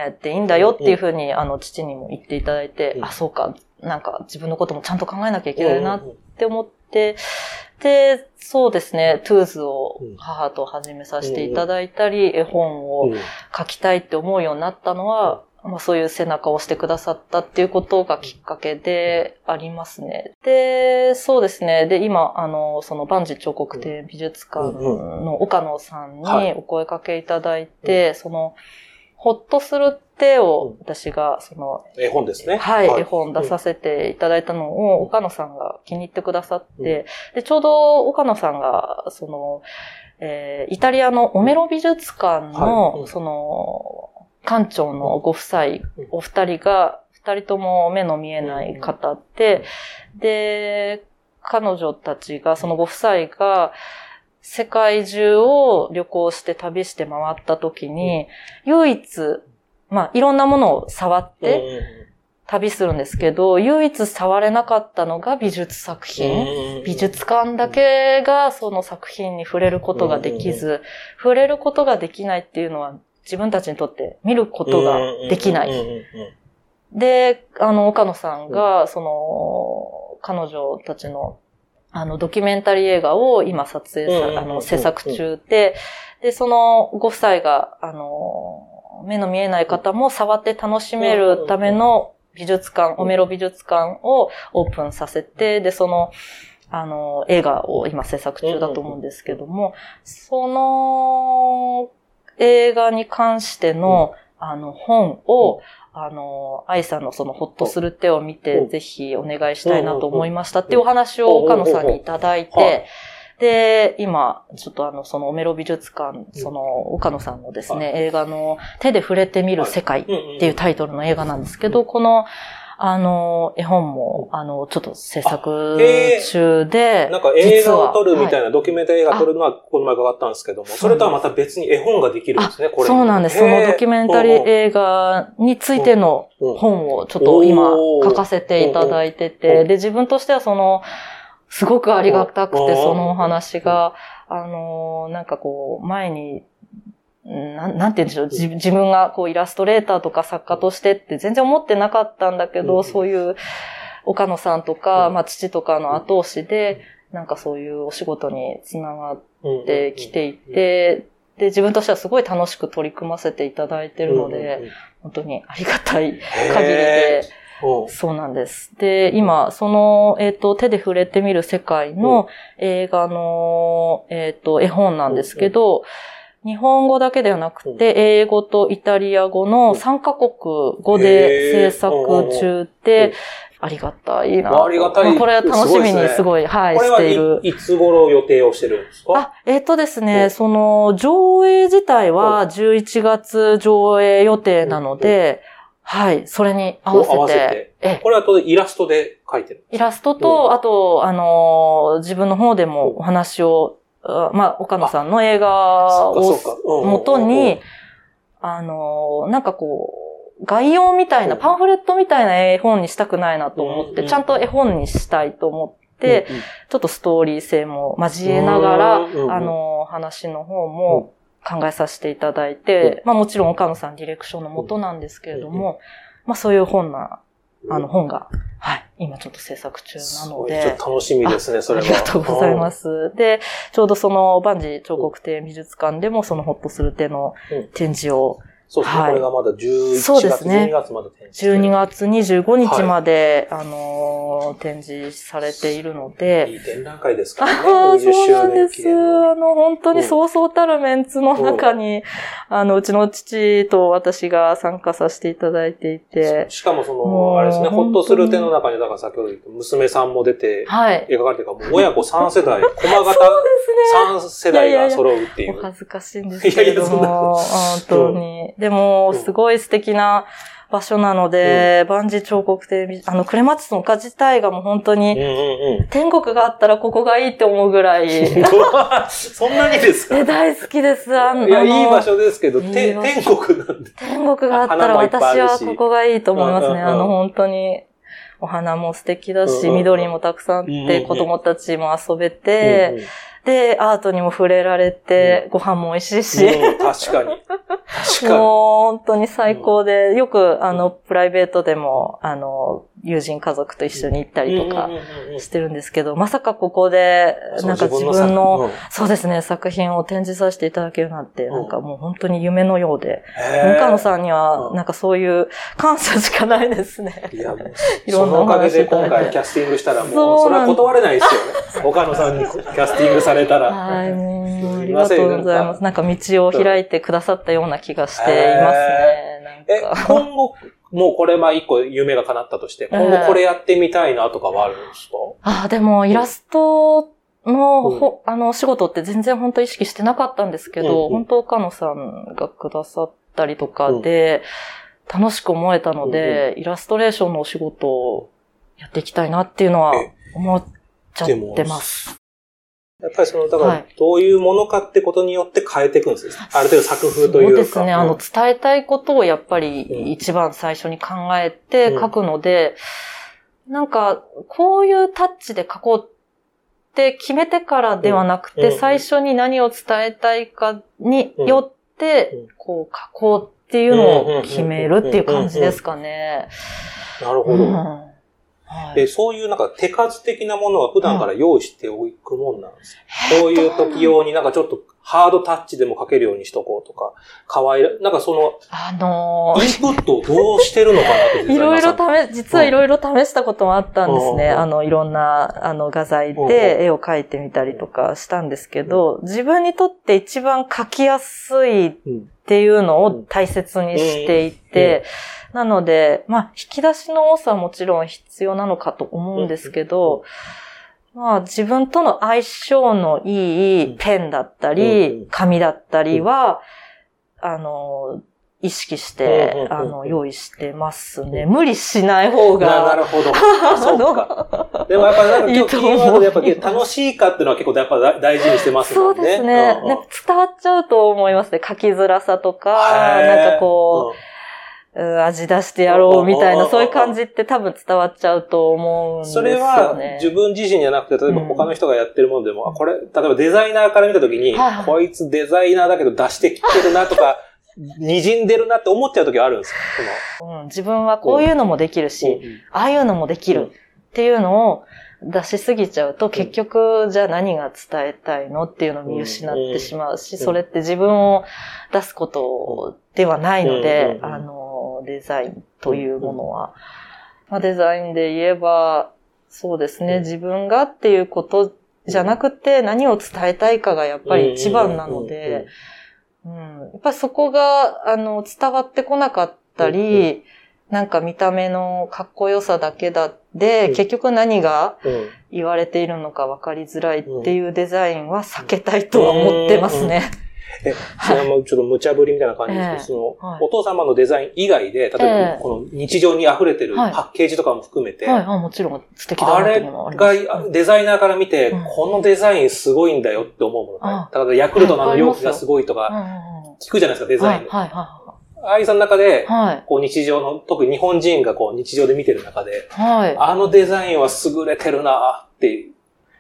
えていいんだよっていうふうに、あの、父にも言っていただいて、うん。あ、そうか、なんか自分のこともちゃんと考えなきゃいけないなっうんて思って、で、そうですね、トゥーズをうん。母と始めさせていただいたり、絵本をうん。書きたいって思うようになったのは、まあそういう背中を押してくださったっていうことがきっかけでありますね。で、そうですね。で、今、あの、その万事彫刻展美術館の岡野さんはい。にお声かけいただいて、その、ほっとする手を私が、その、絵本ですね。はい、絵本出させていただいたのを、岡野さんが気に入ってくださって、で、ちょうど岡野さんが、その、えーイタリアのオメロ美術館の、その、館長のご夫妻、お二人が、二人とも目の見えない方で、で、彼女たちが、そのご夫妻が、世界中を旅行して旅して回った時に、唯一、まあ、いろんなものを触って旅するんですけど、唯一触れなかったのが美術作品。うん美術館だけがその作品に触れることができず、触れることができないっていうのは自分たちにとって見ることができない。で、あの、岡野さんが、その、彼女たちの、あの、ドキュメンタリー映画を今撮影さ、あの、制作中で、で、そのご夫妻が、あの、目の見えない方も触って楽しめるための美術館、オメロ美術館をオープンさせて、で、その、あの、映画を今制作中だと思うんですけども、その映画に関しての、あの、本を、あの、愛さんのその、ほっとする手を見て、う。んぜひお願いしたいなと思いました。っていうお話を岡野さんにいただいはいて、で、今、ちょっとあの、その、オメロ美術館、その、岡野さんのですね、映画の、手で触れてみる世界っていうタイトルの映画なんですけど、この、あの、絵本も、あの、ちょっと制作中で、なんか映画を撮るみたいな。な、ドキュメンタリー映画撮るのはこの前伺ったんですけども、それとはまた別に絵本ができるんですね、これ。そうなんです。そのドキュメンタリー映画についてのうん。本をちょっと今書かせていただいてうて、ん。で、自分としてはその、すごくありがたくうん。て、そのお話が、あのー、なんかこう、前に、なんなんて言うんでしょう。自自分がこうイラストレーターとか作家としてって全然思ってなかったんだけど、うん。そういう岡野さんとか、うん。まあ父とかの後押しで、なんかそういうお仕事につながっうん。てきていて、で、自分としてはすごい楽しく取り組ませていただいてるので、、本当にありがたい限りで、う。んそうなんです。で、今、その、えっ、と、手で触れてみる世界の映画の、えっ、と、絵本なんですけど、日本語だけではなくて、英語とイタリア語の3カ国語で制作中で、ありがたいな。ありがたい。これは楽しみにすごい、はい、している。はいいつ頃予定をしてるんですか？あ、えっ、とですうん。ね、その、上映自体は11月上映予定なので、はい、それに合わせて、合わせて。ええ。これは当然イラストで描いてる。イラストと、あと、あのー自分の方でもお話を、あまあ、岡野さんの映画をそうかそうか。うんうんうん元に、あのーなんかこう、概要みたいな、う。んパンフレットみたいな絵本にしたくないなと思って、ちゃんと絵本にしたいと思って、ちょっとストーリー性も交えながら、あの、話の方も考えさせていただいて、まあもちろん岡野さんディレクションのもとなんですけれども、まあそういう本な、あの本が、はい、今ちょっと制作中なのちょでっ。と楽しみですね、それは。ありがとうございます。で、ちょうどその万事彫刻展美術館でもそのホッとする手のうん展示をそうですね。はいこれがまだ11月、そうですね12月まで展示。12月25日まで、あのー展示されているので、いい展覧会ですかあらね。あ、20そうなん周です。あの、本当にそうそうたるメンツの中に、あの、うちの父と私が参加させていただいていて、しかもそもの、うあれですね、ほっとする点の本中に、だから先ほど言った娘さんも出て、はい。描かれてるから、親子3世代、駒 <laughs> そう型3世代が揃うっていおう。恥ずかしいんですけれどいやいや本当に。でも、うんすごい素敵な場所なので、万事彫刻展、あの、クレマチスの丘自体がもう本当うんに、うん天国があったらここがいいって思うぐらい、うん。そんなにですか？え大好きです。あのいや、いい場所。所ですけど、いい天国なんで。天国があったら私はここがいいと思いますね。あの、本当に。お花も素敵だし、緑もたくさんあって、子供たちも遊べて、で、アートにも触れられて、ご飯も美味しいし、確かに。確かに。<laughs> もう本当に最高で、よくあの、プライベートでも、あの、友人家族と一緒に行ったりとかしてるんですけど、まさかここで、なんか自作分の、うんそうですね、作品を展示させていただけるなんて、んなんかもう本当に夢のようで、へー文化野さんには、うんなんかそういう感謝しかないですね。いや、<laughs> いろんなおそのおかげで今回キャスティングしたらもう、それは断れないですよね。岡野さんにキャスティングされたら。はい、もう、ありがとうございます。なんか道を開いてくださったような気がしていますね。え今後、もうこれまあ一個夢が叶ったとして、今後これやってみたいなとかはあるんですか？あ、でも、イラストの、うん。ほあの、お仕事って全然本当意識してなかったんですけど、うんうん。本当岡野さんがくださったりとかで、楽しく思えたので、イラストレーションのお仕事をやっていきたいなっていうのはえ思っちゃってます。やっぱりその、だかはい。ら、どういうものかってことによって変えていくんですね。ある程度作風というか。そうですね。あの、うん伝えたいことをやっぱうん。り一番最初に考えてうん。書くので、なんか、こういうタッチで書こうって決めてからではなくて、うん。うん。最初に何を伝えたいかによっうん。て、こう書こうっていうのを決めるっていう感じですかね。なるほど。うんはい。で、そういうなんか手数的なものは普段から用意しておくもんなんですか、こういう時用になんかちょっとハードタッチでも書けるようにしとこうとか、可愛いら、なんかその、あのー。インプットをどうしてるのかなってい <laughs> ろいろ試、実はいろいろ試したこともあったんですね。うんあの、いろんな、あの、画材うんで絵を描いてみたりとかしたんですけど、自分にとって一番描きやすいっうんていうのを大切にしていて、なので、まあ、引き出しの多さはもちろん必要なのかと思うんですけど、まあ、自分との相性のいいペンだったうんり、紙だったりは、あの、意識してあの、用意してますね。無理しない方ななが。<laughs> るほど。そうか。でもやっぱなんか今日キーワードでやっぱ楽しいかっていうのは結構やっぱ大事にしてますね。うんですね。伝わっちゃうと思いますね。書きづらさとか、なんかこう、うん味出してやろうみたいな、うんうんうんうんそういう感じって多分伝わっちゃうと思うんですよね。それは自分自身じゃなくて、例えば他の人がやってるものでも、あこれ、例えばデザイナーから見たときに、はいはい。こいつデザイナーだけど出してきてるなとか、<laughs> 滲んでるなって思っちゃうときあるんですよ。うん、自分はこういうのもできるそのし、ああいうのもできるっていうのを出しすぎちゃうと、結局、じゃあ何が伝えたいのっていうのを見失ってしまうし、それって自分を出すことではないので、うん。あの、デザインというものは。まあ、デザインで言えば、そうですね、自分がっていうことじゃなくて、何を伝えたいかがやっぱり一番なので、うん、やっぱりそこが、あの、伝わってこなかったり、なんか見た目のかっこよさだけだで、うん。結局何がうん。言われているのか分かりづらいっていうデザインは避けたいとは思ってますね。え、それはもうちょっと無茶ぶりみたいな感じですけど、ええ。その、はい。お父様のデザイン以外で、例えば、ええ。この日常に溢れてるパはい。ッケージとかも含めて、はい、あもちろん素敵だあれ。がデザイナーから見て、うん。このデザインすごいんだよって思うものね。あだからヤクルトのあの容器がすごいとか、うん。うんうん聞くじゃないですか、デザインで。はい、はい、はい。うさんの中でい、、はい。こう日常の、特に日本人がこう日常で見てる中で、はい。あのデザインは優れてるなって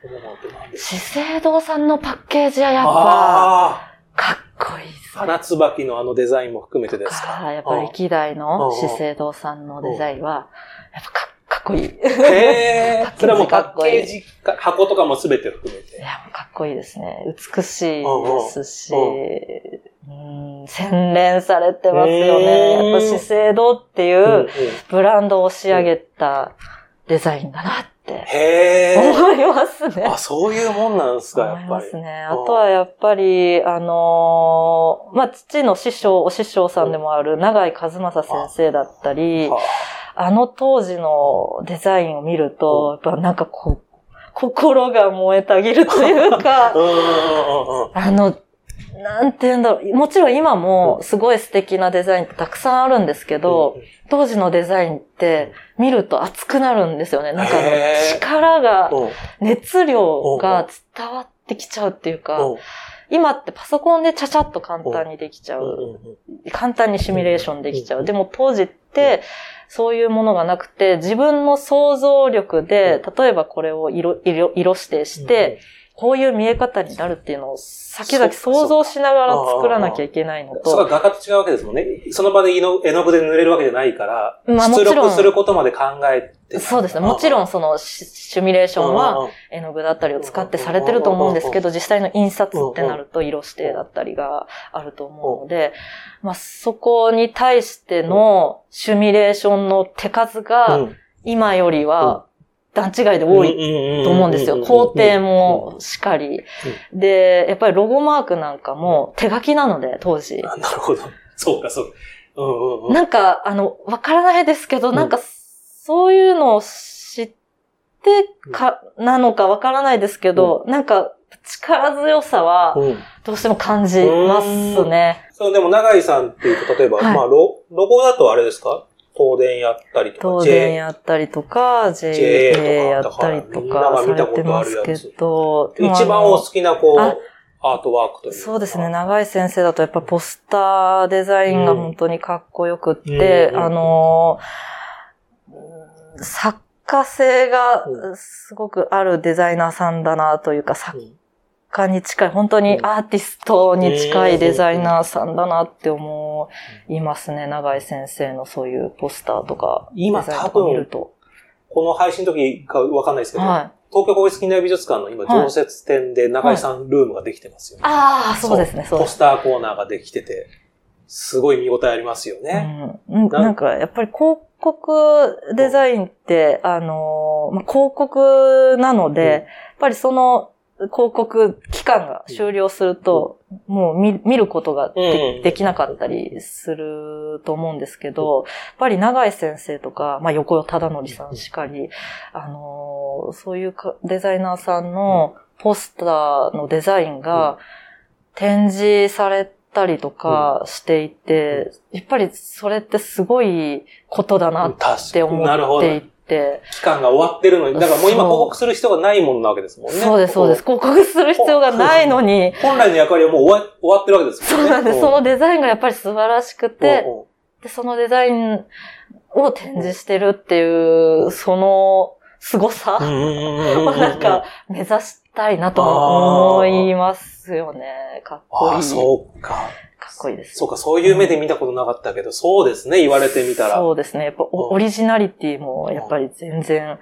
思うのって資生堂さんのパッケージはやっぱ、あかっこいいですあ、花椿のあのデザインも含めてですか？かやっぱり歴代のうん資生堂さんのデザインは、やっぱか <laughs> かっこいい。いへー。それはもうパッケージか、箱とかも全て含めて。や、もうかっこいいですね。美しいですしうん、うん洗練されてますよね。うんやっぱ資生堂っていうブランドを仕上げたデザインだなってへえ。思いますね。あ、そういうもんなんですか、や思いっぱり。ますね。あとはやっぱり、あのーまあ、父の師匠、お師匠さんでもある長井和正先生だったり、はあの当時のデザインを見ると、やっぱなんかこう、心が燃えたぎるというあか。あの、なんて言うんだろう。もちろん今もすごい素敵なデザインってたくさんあるんですけど、当時のデザインって見ると熱くなるんですよね。なんか力が、う。ん、熱量が伝わってきちゃうっていうか、う。ん今ってパソコンでちゃちゃっと簡単にできちゃう。簡単にシミュレーションできちゃう。でも当時って、そういうものがなくて、自分の想像力で、例えばこれを色、色、色指定して、こういう見え方になるっていうのを先々想像しながら作らなきゃいけないのそれはと、画家と違うわけですもんね。その場で絵の具で塗れるわけじゃないから、まあも出ちろん。力することまで考えて。そうですね。もちろんそのシシミュレーションは絵の具だったりを使ってされてると思うんですけど、実際の印刷ってなると色指定だったりがあると思うので、まあそこに対してのシミュレーションの手数がうん。今よりは段違いで多いと思うんですよ。工程もしっかり。で、やっぱりロゴマークなんかも手書きなので、当時。あなるほど。そうか、そうか。うんうんうん。なんか、あの、わからないですけど、うんなんか、そういうのを知ってか、なのかわからないですけど、なんか、力強さは、うんどうしても感じますね。そう、でも、長井さんっていうと、例えば、はいまあ、ロ、ロゴだとあれですか？東電やったりとか、東電やったりとか、JA やったりとかされ見たことてますけあるやつど、一番お好きな、こう、あアートワークというかそうですね。。長井先生だとやっぱポスターデザインが本当にかっこよくって、うんあのーうん作家性がすごくあるデザイナーさんだなというか、作家に近い、本当にアーティストに近いデザイナーさんだなって思いますね。長井先生のそういうポスターとか、今デザインとか見ると。この配信の時かわかんないですけど、はい。東京国立近代美術館の今、はい常設展で長井さんルームができてますよね。ああ、そうですね、そう。ポスターコーナーができてて、すごい見応えありますよね。うん、なんか、やっぱり広告デザインって、あのー、まあ、広告なので、うんやっぱりその広告期間が終了すると、もう見見ることがで,、うんできなかったりすると思うんですけど、やっぱり長井先生とか、まあ、横尾忠則さんしかり、あのーそういうかデザイナーさんのポスターのデザインが展示されたりとかしていて、やっぱりそれってすごいことだなって思っていて、期間が終わってるのに、だからもう今広告する必要がないもんなわけですもんね。そうです、そうです。広告する必要がないのに、<laughs> 本来の役割はもう終わ終わってるわけですもんね。そうなんです。そのデザインがやっぱり素晴らしくて、で、そのデザインを展示してるっていう、その凄さをなんか目指したいなと思いますよね。かっこいい。ああ、そうか。かっこいいです。そうか、そういう目で見たことなかったけど、そうですね、言われてみたら。そうですね。やっぱうん。オオリジナリティもやっぱり全然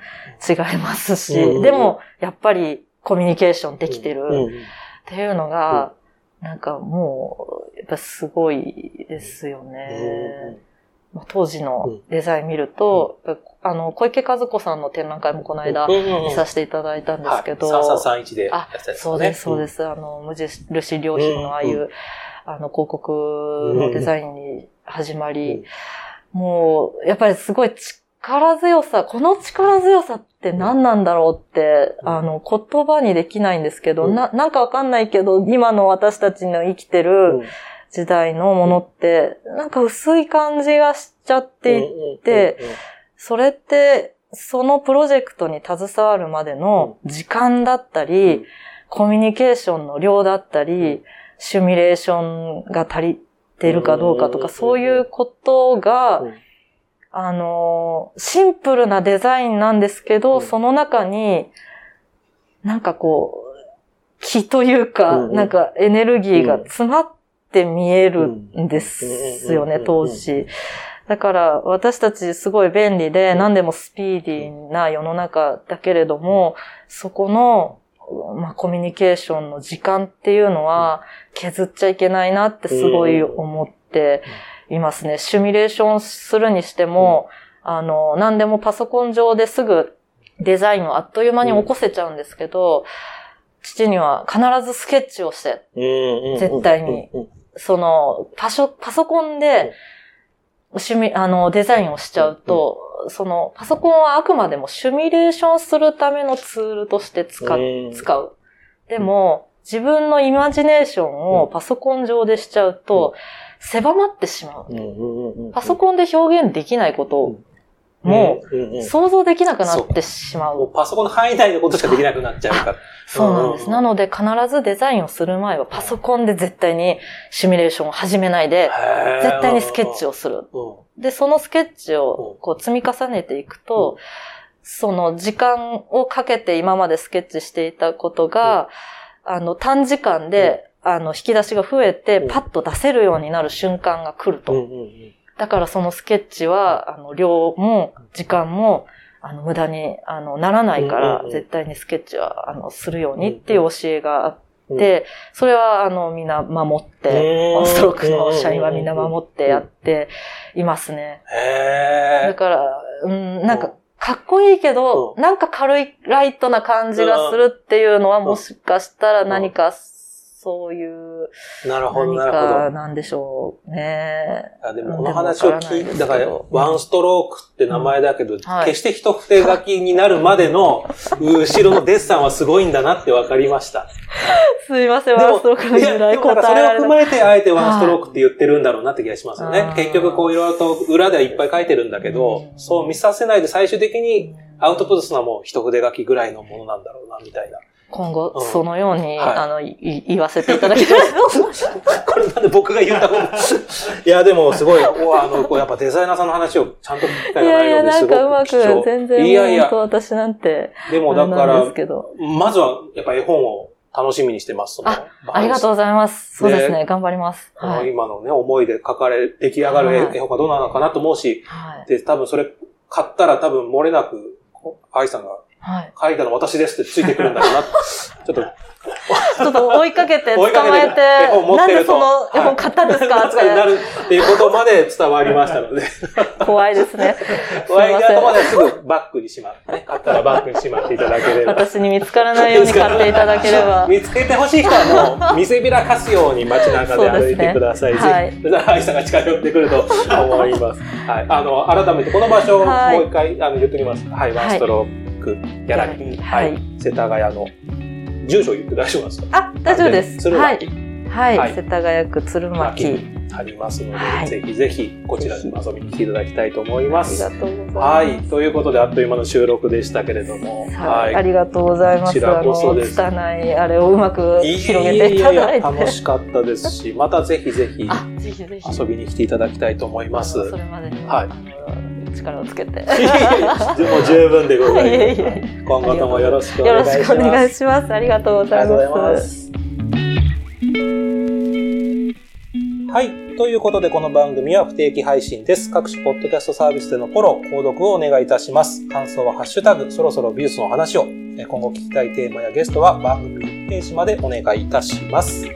違いますし、うん。でもやっぱりコミュニケーションできてるうん。っていうのが、なんかもう、やっぱすごいですよね。まあ当時のデザイン見ると、やっぱあの、小池和子さんの展覧会もこの間うん。うん。うん。見させていただいたんですけど、はい、3331でやあったやつですね。そうです、そうです。あの、無印良品のああいう、うんあの、広告のデザインに始まり、もう、やっぱりすごい力強さ、この力強さって何なんだろうって、うん。あの、言葉にできないんですけど、うん。な、なんかわかんないけど、今の私たちの生きてうるん。時代のものって、なんか薄い感じがしちゃっていて、それって、そのプロジェクトに携わるまでの時間だったり、うん。コミュニケーションの量だったり、シミュレーションが足りてるかどうかとか、うんそういうことがうん、あの、シンプルなデザインなんですけど、うん。その中に、なんかこう、気というか、うんなんかエネルギーが詰まって見えるんですよねうん、当時。だから私たちすごい便利で何でもスピーディーな世の中だけれども、そこのまあ、コミュニケーションの時間っていうのは削っちゃいけないなってすごい思っていますね。シミュレーションするにしても、あの、何でもパソコン上ですぐデザインをあっという間に起こせちゃうんですけど、父には必ずスケッチをして、絶対に。その、パソ、パソコンで、シミ、あの、デザインをしちゃうと、その、パソコンはあくまでもシミュレーションするためのツールとして使う。使う。でも、自分のイマジネーションをパソコン上でしちゃうと、狭まってしまう。パソコンで表現できないこともう、想像できなくなってしまう。パソコンの範囲内のことしかできなくなっちゃうから。<laughs> そうなんです。なので必ずデザインをする前はパソコンで絶対にシミュレーションを始めないで、絶対にスケッチをする。で、そのスケッチをこう積み重ねていくと、その時間をかけて今までスケッチしていたことが、あの、短時間で、あの、引き出しが増えて、パッと出せるようになる瞬間が来ると。だからそのスケッチは、あの、量も時間も、あの、無駄に、あの、ならないから、絶対にスケッチは、あの、するようにっていう教えがあって、それは、あの、みんな守って、ストロークの社員はみんな守ってやっていますね。だから、うん、なんか、かっこいいけど、なんか軽いライトな感じがするっていうのは、もしかしたら何かそういう、なるほど、なるほど。なんでしょうね。あでもこの話を聞いて、だから、ワンストロークって名前だけど、うんはい、決して一筆書きになるまでの、後ろのデッサンはすごいんだなって分かりました。すいません、ワンストロークの由来答えそれを踏まえて、あえてワンストロークって言ってるんだろうなって気がしますよね。結局、こういろいろと裏ではいっぱい書いてるんだけど、うん、そう見させないで最終的にアウトプットするのはもう一筆書きぐらいのものなんだろうな、みたいな。今後、そのように、うんはい、あの、言わせていただきたい。<laughs> これなんで僕が言ったこといや、でもすごい、あの、こうやっぱデザイナーさんの話をちゃんと聞きたいないやいや、なんかうまく、全然、いやいや、私なんて。でもだから、まずは、やっぱ絵本を楽しみにしてます。あ、ありがとうございます。そうですね、頑張ります。はい、今のね、思いで書かれ、出来上がる絵本がどうなのかなと思うし、はい、で、多分それ買ったら多分漏れなく、愛さんがはい。書いたの私ですってついてくるんだろうな。<laughs> ちょっと。ちょっと追いかけて <laughs> 捕まえて、なんでその絵本買ったんですか？って。なるっていうことまで伝わりましたので。<laughs> 怖いですね。怖いなとまですぐバッグにしまって、ね、買ったらバッグにしまっていただければ。私に見つからないように買っていただければ。見つけてほしい人はもう、見せびらかすように街中で歩いてください。ね、はい。それでは愛さんが近寄ってくると思います。はい。あの、改めてこの場所をもう一回、あの、言っておきます。はい、ワンストロークギャラリー。はい。世田谷の住所言って大丈夫ですか？あ、大丈夫です。はい。はい。世田谷区鶴巻。ありますので、ぜひぜひこちらに遊びに来ていただきたいと思います。ありがとうございます。はい。ということで、あっという間の収録でしたけれども。はい。ありがとうございます。こちらこそです。拙いあれをうまく広げていただいて。楽しかったですし、<laughs> またぜひぜひ遊びに来ていただきたいと思います。それまでに。はい。力をつけて。もう十分でございます。今後ともよろしくお願いします。よろしくお願いします。ありがとうございます。はい。ということで、この番組は不定期配信です。各種ポッドキャストサービスでのフォロー、購読をお願いいたします。感想はハッシュタグ、そろそろ美術の話を。今後聞きたいテーマやゲストは番組ページまでお願いいたします。